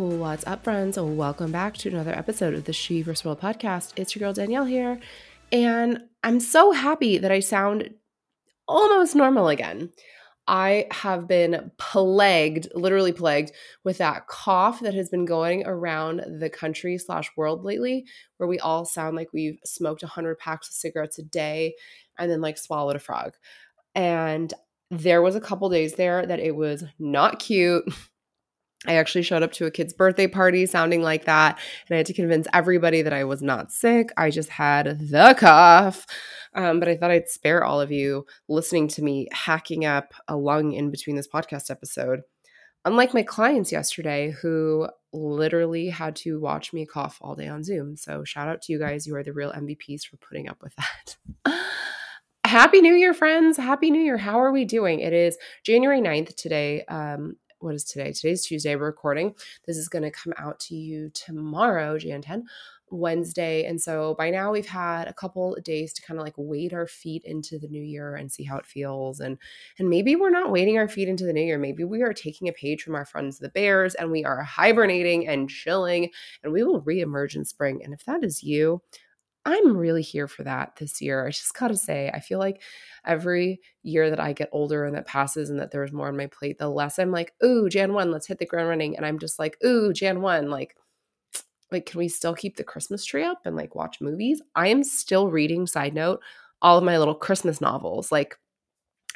What's up, friends? Welcome back to another episode of the She vs. World podcast. It's your girl Danielle here, and I'm so happy that I sound almost normal again. I have been plagued, literally plagued, with that cough that has been going around the country slash world lately, where we all sound like we've smoked 100 packs of cigarettes a day and then like swallowed a frog. And there was a couple days there that it was not cute. I actually showed up to a kid's birthday party sounding like that, and I had to convince everybody that I was not sick. I just had the cough. Um, but I thought I'd spare all of you listening to me hacking up a lung in between this podcast episode. Unlike my clients yesterday, who literally had to watch me cough all day on Zoom. So, shout out to you guys. You are the real MVPs for putting up with that. Happy New Year, friends. Happy New Year. How are we doing? It is January 9th today. Um, what is today? Today's Tuesday. We're recording. This is going to come out to you tomorrow, Jan 10, Wednesday. And so by now we've had a couple days to kind of like wade our feet into the new year and see how it feels. And and maybe we're not wading our feet into the new year. Maybe we are taking a page from our friends the bears and we are hibernating and chilling and we will reemerge in spring. And if that is you, I'm really here for that this year. I just got to say, I feel like every year that I get older and that passes and that there's more on my plate, the less I'm like, ooh, Jan 1, let's hit the ground running. And I'm just like, ooh, Jan 1, like, like, can we still keep the Christmas tree up and like watch movies? I am still reading, side note, all of my little Christmas novels. Like,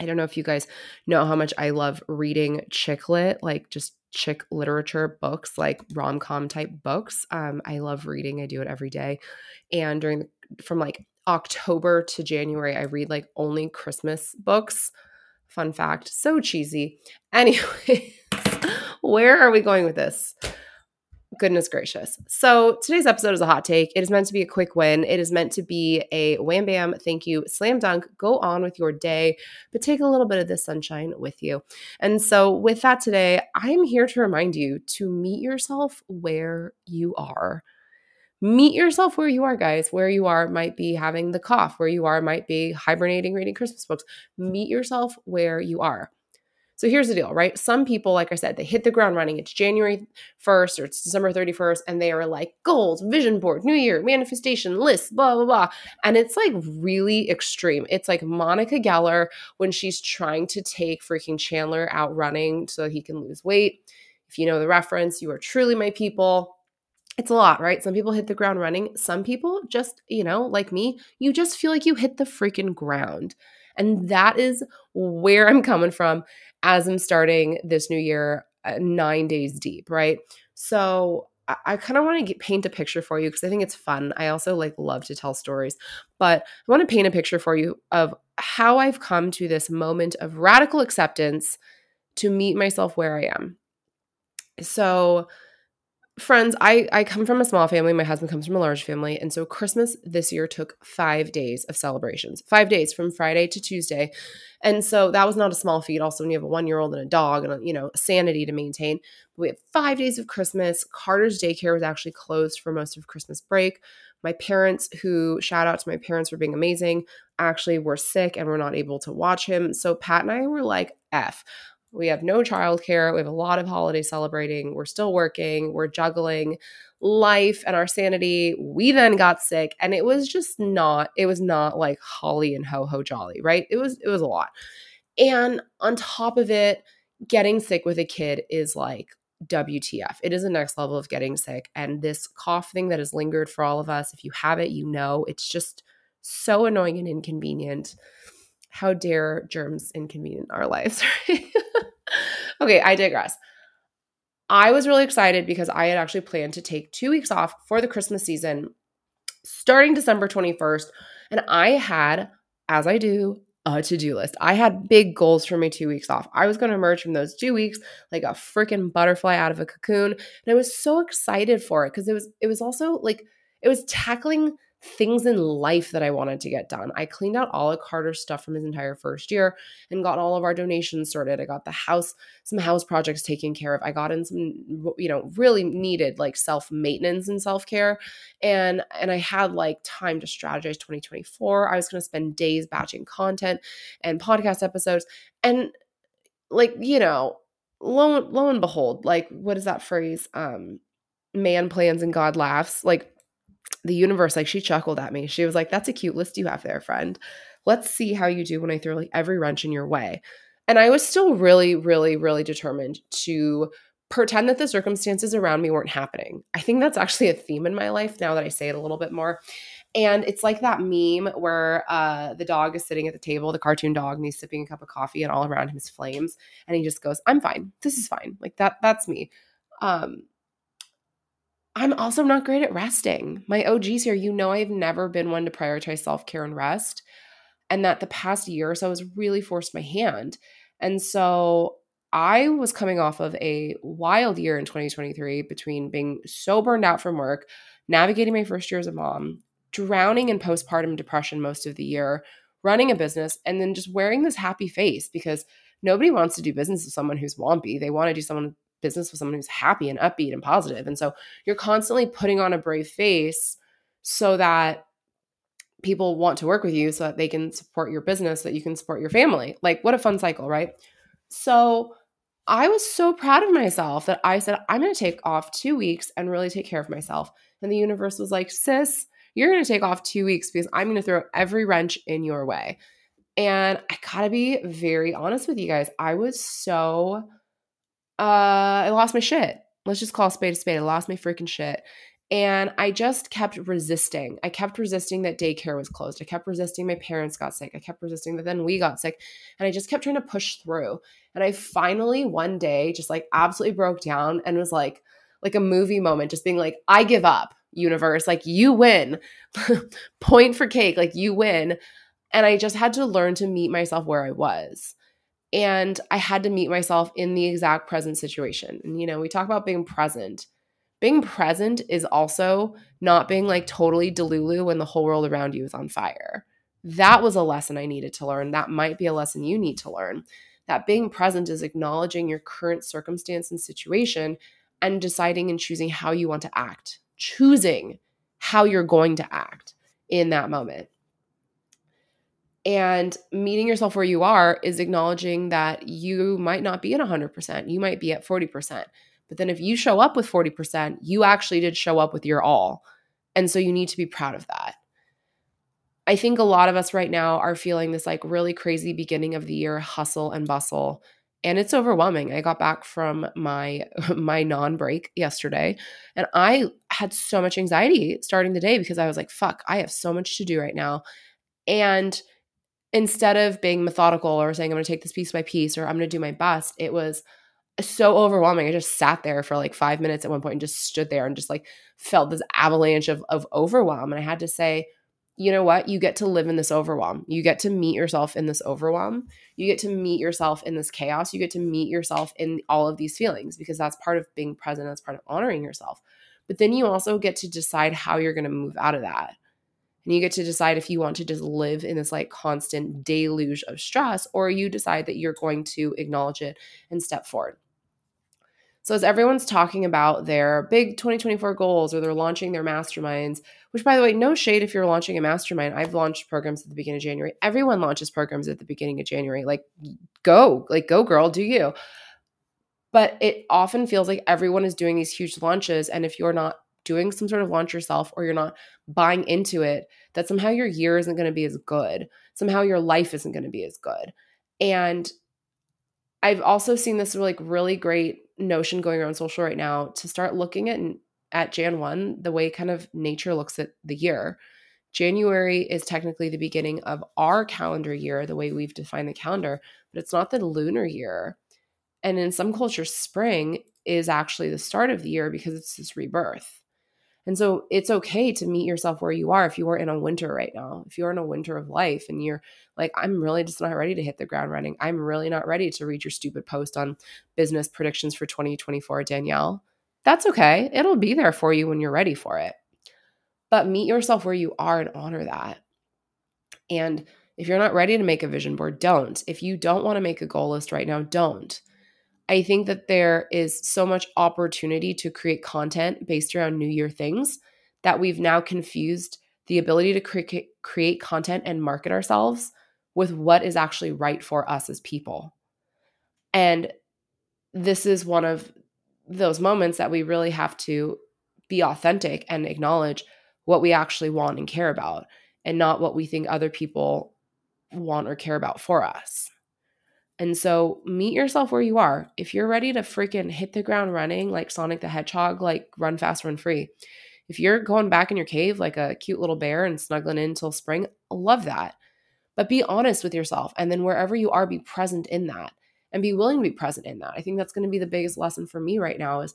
I don't know if you guys know how much I love reading chick lit, like just chick literature books, like rom com type books. Um, I love reading. I do it every day. And during from like October to January, I read like only Christmas books. Fun fact, so cheesy. Anyway, where are we going with this? Goodness gracious. So today's episode is a hot take. It is meant to be a quick win. It is meant to be a wham bam, thank you, slam dunk, go on with your day, but take a little bit of the sunshine with you. And so, with that today, I'm here to remind you to meet yourself where you are. Meet yourself where you are, guys. Where you are might be having the cough, where you are might be hibernating, reading Christmas books. Meet yourself where you are. So here's the deal, right? Some people, like I said, they hit the ground running. It's January 1st or it's December 31st, and they are like goals, vision board, new year, manifestation, lists, blah, blah, blah. And it's like really extreme. It's like Monica Geller when she's trying to take freaking Chandler out running so he can lose weight. If you know the reference, you are truly my people. It's a lot, right? Some people hit the ground running. Some people just, you know, like me, you just feel like you hit the freaking ground. And that is where I'm coming from as I'm starting this new year uh, nine days deep, right? So I, I kind of want to paint a picture for you because I think it's fun. I also like love to tell stories, but I want to paint a picture for you of how I've come to this moment of radical acceptance to meet myself where I am. So friends i i come from a small family. My husband comes from a large family. And so christmas this year took five days of celebrations five days from friday to tuesday. And so that was not a small feat. Also when you have a one year old and a dog and a, you know sanity to maintain we had five days of christmas. Carter's daycare was actually closed for most of christmas break. My parents who shout out to my parents for being amazing actually were sick and were not able to watch him. So pat and i were like f we have no childcare. We have a lot of holiday celebrating. We're still working. We're juggling life and our sanity. We then got sick and it was just not it was not like holly and ho ho jolly, right? It was it was a lot. And on top of it, getting sick with a kid is like WTF. It is the next level of getting sick and this cough thing that has lingered for all of us. If you have it, you know, it's just so annoying and inconvenient how dare germs inconvenient our lives, right? Okay, I digress. I was really excited because I had actually planned to take two weeks off for the Christmas season starting December 21st. And I had, as I do, a to do list. I had big goals for my two weeks off. I was going to emerge from those two weeks like a freaking butterfly out of a cocoon. And I was so excited for it because it was, it was also like, it was tackling things in life that I wanted to get done. I cleaned out all of Carter's stuff from his entire first year and got all of our donations sorted. I got the house, some house projects taken care of. I got in some, you know, really needed like self maintenance and self care, and and I had like time to strategize 2024. I was going to spend days batching content and podcast episodes, and like you know lo, lo and behold, like what is that phrase? Um, man plans and God laughs. Like the universe, like she chuckled at me. She was like, That's a cute list you have there, friend. Let's see how you do when I throw like every wrench in your way. And I was still really, really, really determined to pretend that the circumstances around me weren't happening. I think that's actually a theme in my life now that I say it a little bit more. And it's like that meme where uh, the dog is sitting at the table, the cartoon dog, and he's sipping a cup of coffee, and all around him is flames, and he just goes, "I'm fine. This is fine. Like that. That's me." Um, I'm also not great at resting. My OGs here, you know, I've never been one to prioritize self care and rest, and that the past year or so has really forced my hand. And so I was coming off of a wild year in 2023 between being so burned out from work, navigating my first year as a mom, drowning in postpartum depression most of the year, running a business, and then just wearing this happy face because nobody wants to do business with someone who's wompy. They want to do someone business with someone who's happy and upbeat and positive. And so you're constantly putting on a brave face so that people want to work with you so that they can support your business, so that you can support your family. Like what a fun cycle, right? So I was so proud of myself that I said, I'm going to take off two weeks and really take care of myself. And the universe was like, sis, you're going to take off two weeks because I'm going to throw every wrench in your way. And I gotta be very honest with you guys. I was so, uh, I lost my shit. Let's just call a spade a spade. I lost my freaking shit. And I just kept resisting. I kept resisting that daycare was closed. I kept resisting my parents got sick. I kept resisting that then we got sick. And I just kept trying to push through. And I finally one day just like absolutely broke down and was like, like a movie moment, just being like, I give up universe. Like, you win. Point for cake. Like, you win. And I just had to learn to meet myself where I was. And I had to meet myself in the exact present situation. And, you know, we talk about being present. Being present is also not being like totally delulu when the whole world around you is on fire. That was a lesson I needed to learn. That might be a lesson you need to learn. That being present is acknowledging your current circumstance and situation and deciding and choosing how you want to act choosing how you're going to act in that moment. And meeting yourself where you are is acknowledging that you might not be at 100%. You might be at 40%. But then if you show up with 40%, you actually did show up with your all. And so you need to be proud of that. I think a lot of us right now are feeling this like really crazy beginning of the year hustle and bustle and it's overwhelming. I got back from my my non-break yesterday and I had so much anxiety starting the day because I was like, fuck, I have so much to do right now. And instead of being methodical or saying I'm going to take this piece by piece or I'm going to do my best, it was so overwhelming. I just sat there for like 5 minutes at one point and just stood there and just like felt this avalanche of of overwhelm and I had to say, you know what? You get to live in this overwhelm. You get to meet yourself in this overwhelm. You get to meet yourself in this chaos. You get to meet yourself in all of these feelings because that's part of being present. That's part of honoring yourself. But then you also get to decide how you're going to move out of that. And you get to decide if you want to just live in this like constant deluge of stress or you decide that you're going to acknowledge it and step forward. So, as everyone's talking about their big 2024 goals or they're launching their masterminds, which by the way, no shade if you're launching a mastermind. I've launched programs at the beginning of January. Everyone launches programs at the beginning of January. Like, go, like, go, girl, do you. But it often feels like everyone is doing these huge launches. And if you're not doing some sort of launch yourself or you're not buying into it, that somehow your year isn't going to be as good. Somehow your life isn't going to be as good. And I've also seen this like really great notion going around social right now to start looking at at Jan 1 the way kind of nature looks at the year. January is technically the beginning of our calendar year, the way we've defined the calendar, but it's not the lunar year. And in some cultures, spring is actually the start of the year because it's this rebirth. And so it's okay to meet yourself where you are if you are in a winter right now. If you're in a winter of life and you're like, I'm really just not ready to hit the ground running. I'm really not ready to read your stupid post on business predictions for 2024, Danielle. That's okay. It'll be there for you when you're ready for it. But meet yourself where you are and honor that. And if you're not ready to make a vision board, don't. If you don't want to make a goal list right now, don't. I think that there is so much opportunity to create content based around New Year things that we've now confused the ability to cre- create content and market ourselves with what is actually right for us as people. And this is one of those moments that we really have to be authentic and acknowledge what we actually want and care about and not what we think other people want or care about for us. And so meet yourself where you are. If you're ready to freaking hit the ground running like Sonic the Hedgehog, like run fast, run free. If you're going back in your cave like a cute little bear and snuggling in until spring, love that. But be honest with yourself. And then wherever you are, be present in that and be willing to be present in that. I think that's going to be the biggest lesson for me right now is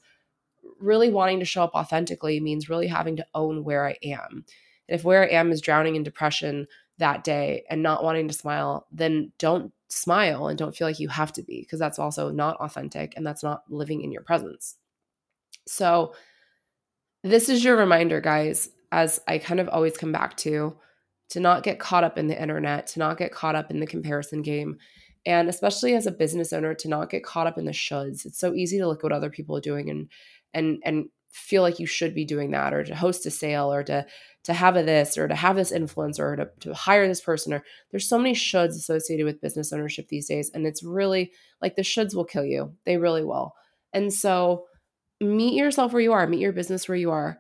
really wanting to show up authentically means really having to own where I am. And if where I am is drowning in depression that day and not wanting to smile, then don't smile and don't feel like you have to be because that's also not authentic and that's not living in your presence. So, this is your reminder, guys, as I kind of always come back to, to not get caught up in the internet, to not get caught up in the comparison game. And especially as a business owner, to not get caught up in the shoulds. It's so easy to look at what other people are doing and and and feel like you should be doing that or to host a sale or to to have a this or to have this influencer or to, to hire this person or there's so many shoulds associated with business ownership these days and it's really like the shoulds will kill you. They really will. And so meet yourself where you are meet your business where you are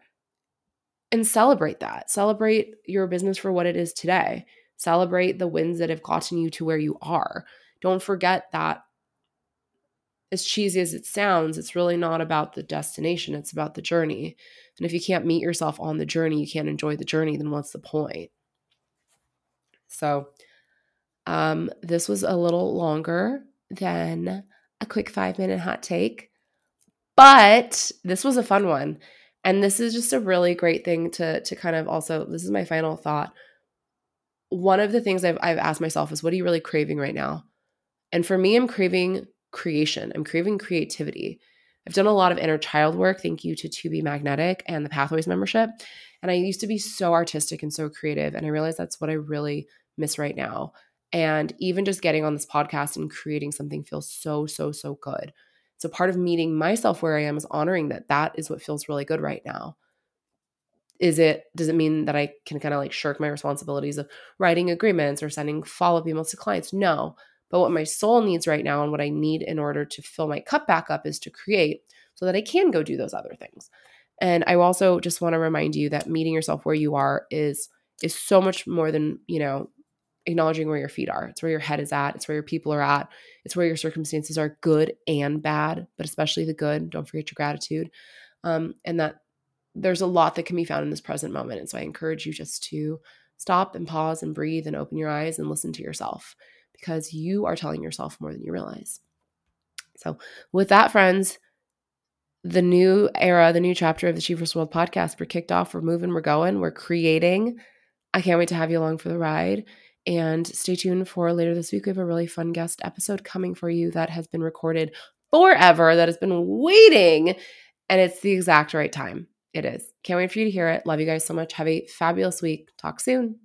and celebrate that. Celebrate your business for what it is today. Celebrate the wins that have gotten you to where you are. Don't forget that as cheesy as it sounds, it's really not about the destination, it's about the journey. And if you can't meet yourself on the journey, you can't enjoy the journey, then what's the point? So, um, this was a little longer than a quick five minute hot take, but this was a fun one. And this is just a really great thing to, to kind of also, this is my final thought. One of the things I've, I've asked myself is, what are you really craving right now? And for me, I'm craving creation. I'm craving creativity. I've done a lot of inner child work. Thank you to To Be Magnetic and the Pathways membership. And I used to be so artistic and so creative. And I realized that's what I really miss right now. And even just getting on this podcast and creating something feels so, so, so good. So part of meeting myself where I am is honoring that that is what feels really good right now. Is it, does it mean that I can kind of like shirk my responsibilities of writing agreements or sending follow up emails to clients? No. But what my soul needs right now and what I need in order to fill my cup back up is to create so that I can go do those other things. And I also just want to remind you that meeting yourself where you are is is so much more than, you know, acknowledging where your feet are. It's where your head is at, it's where your people are at, it's where your circumstances are good and bad, but especially the good. Don't forget your gratitude. Um, and that there's a lot that can be found in this present moment. And so I encourage you just to stop and pause and breathe and open your eyes and listen to yourself because you are telling yourself more than you realize. So, with that, friends, the new era, the new chapter of the She vs. World podcast, we're kicked off. We're moving, we're going, we're creating. I can't wait to have you along for the ride. And stay tuned for later this week. We have a really fun guest episode coming for you that has been recorded forever, that has been waiting. And it's the exact right time. It is. Can't wait for you to hear it. Love you guys so much. Have a fabulous week. Talk soon.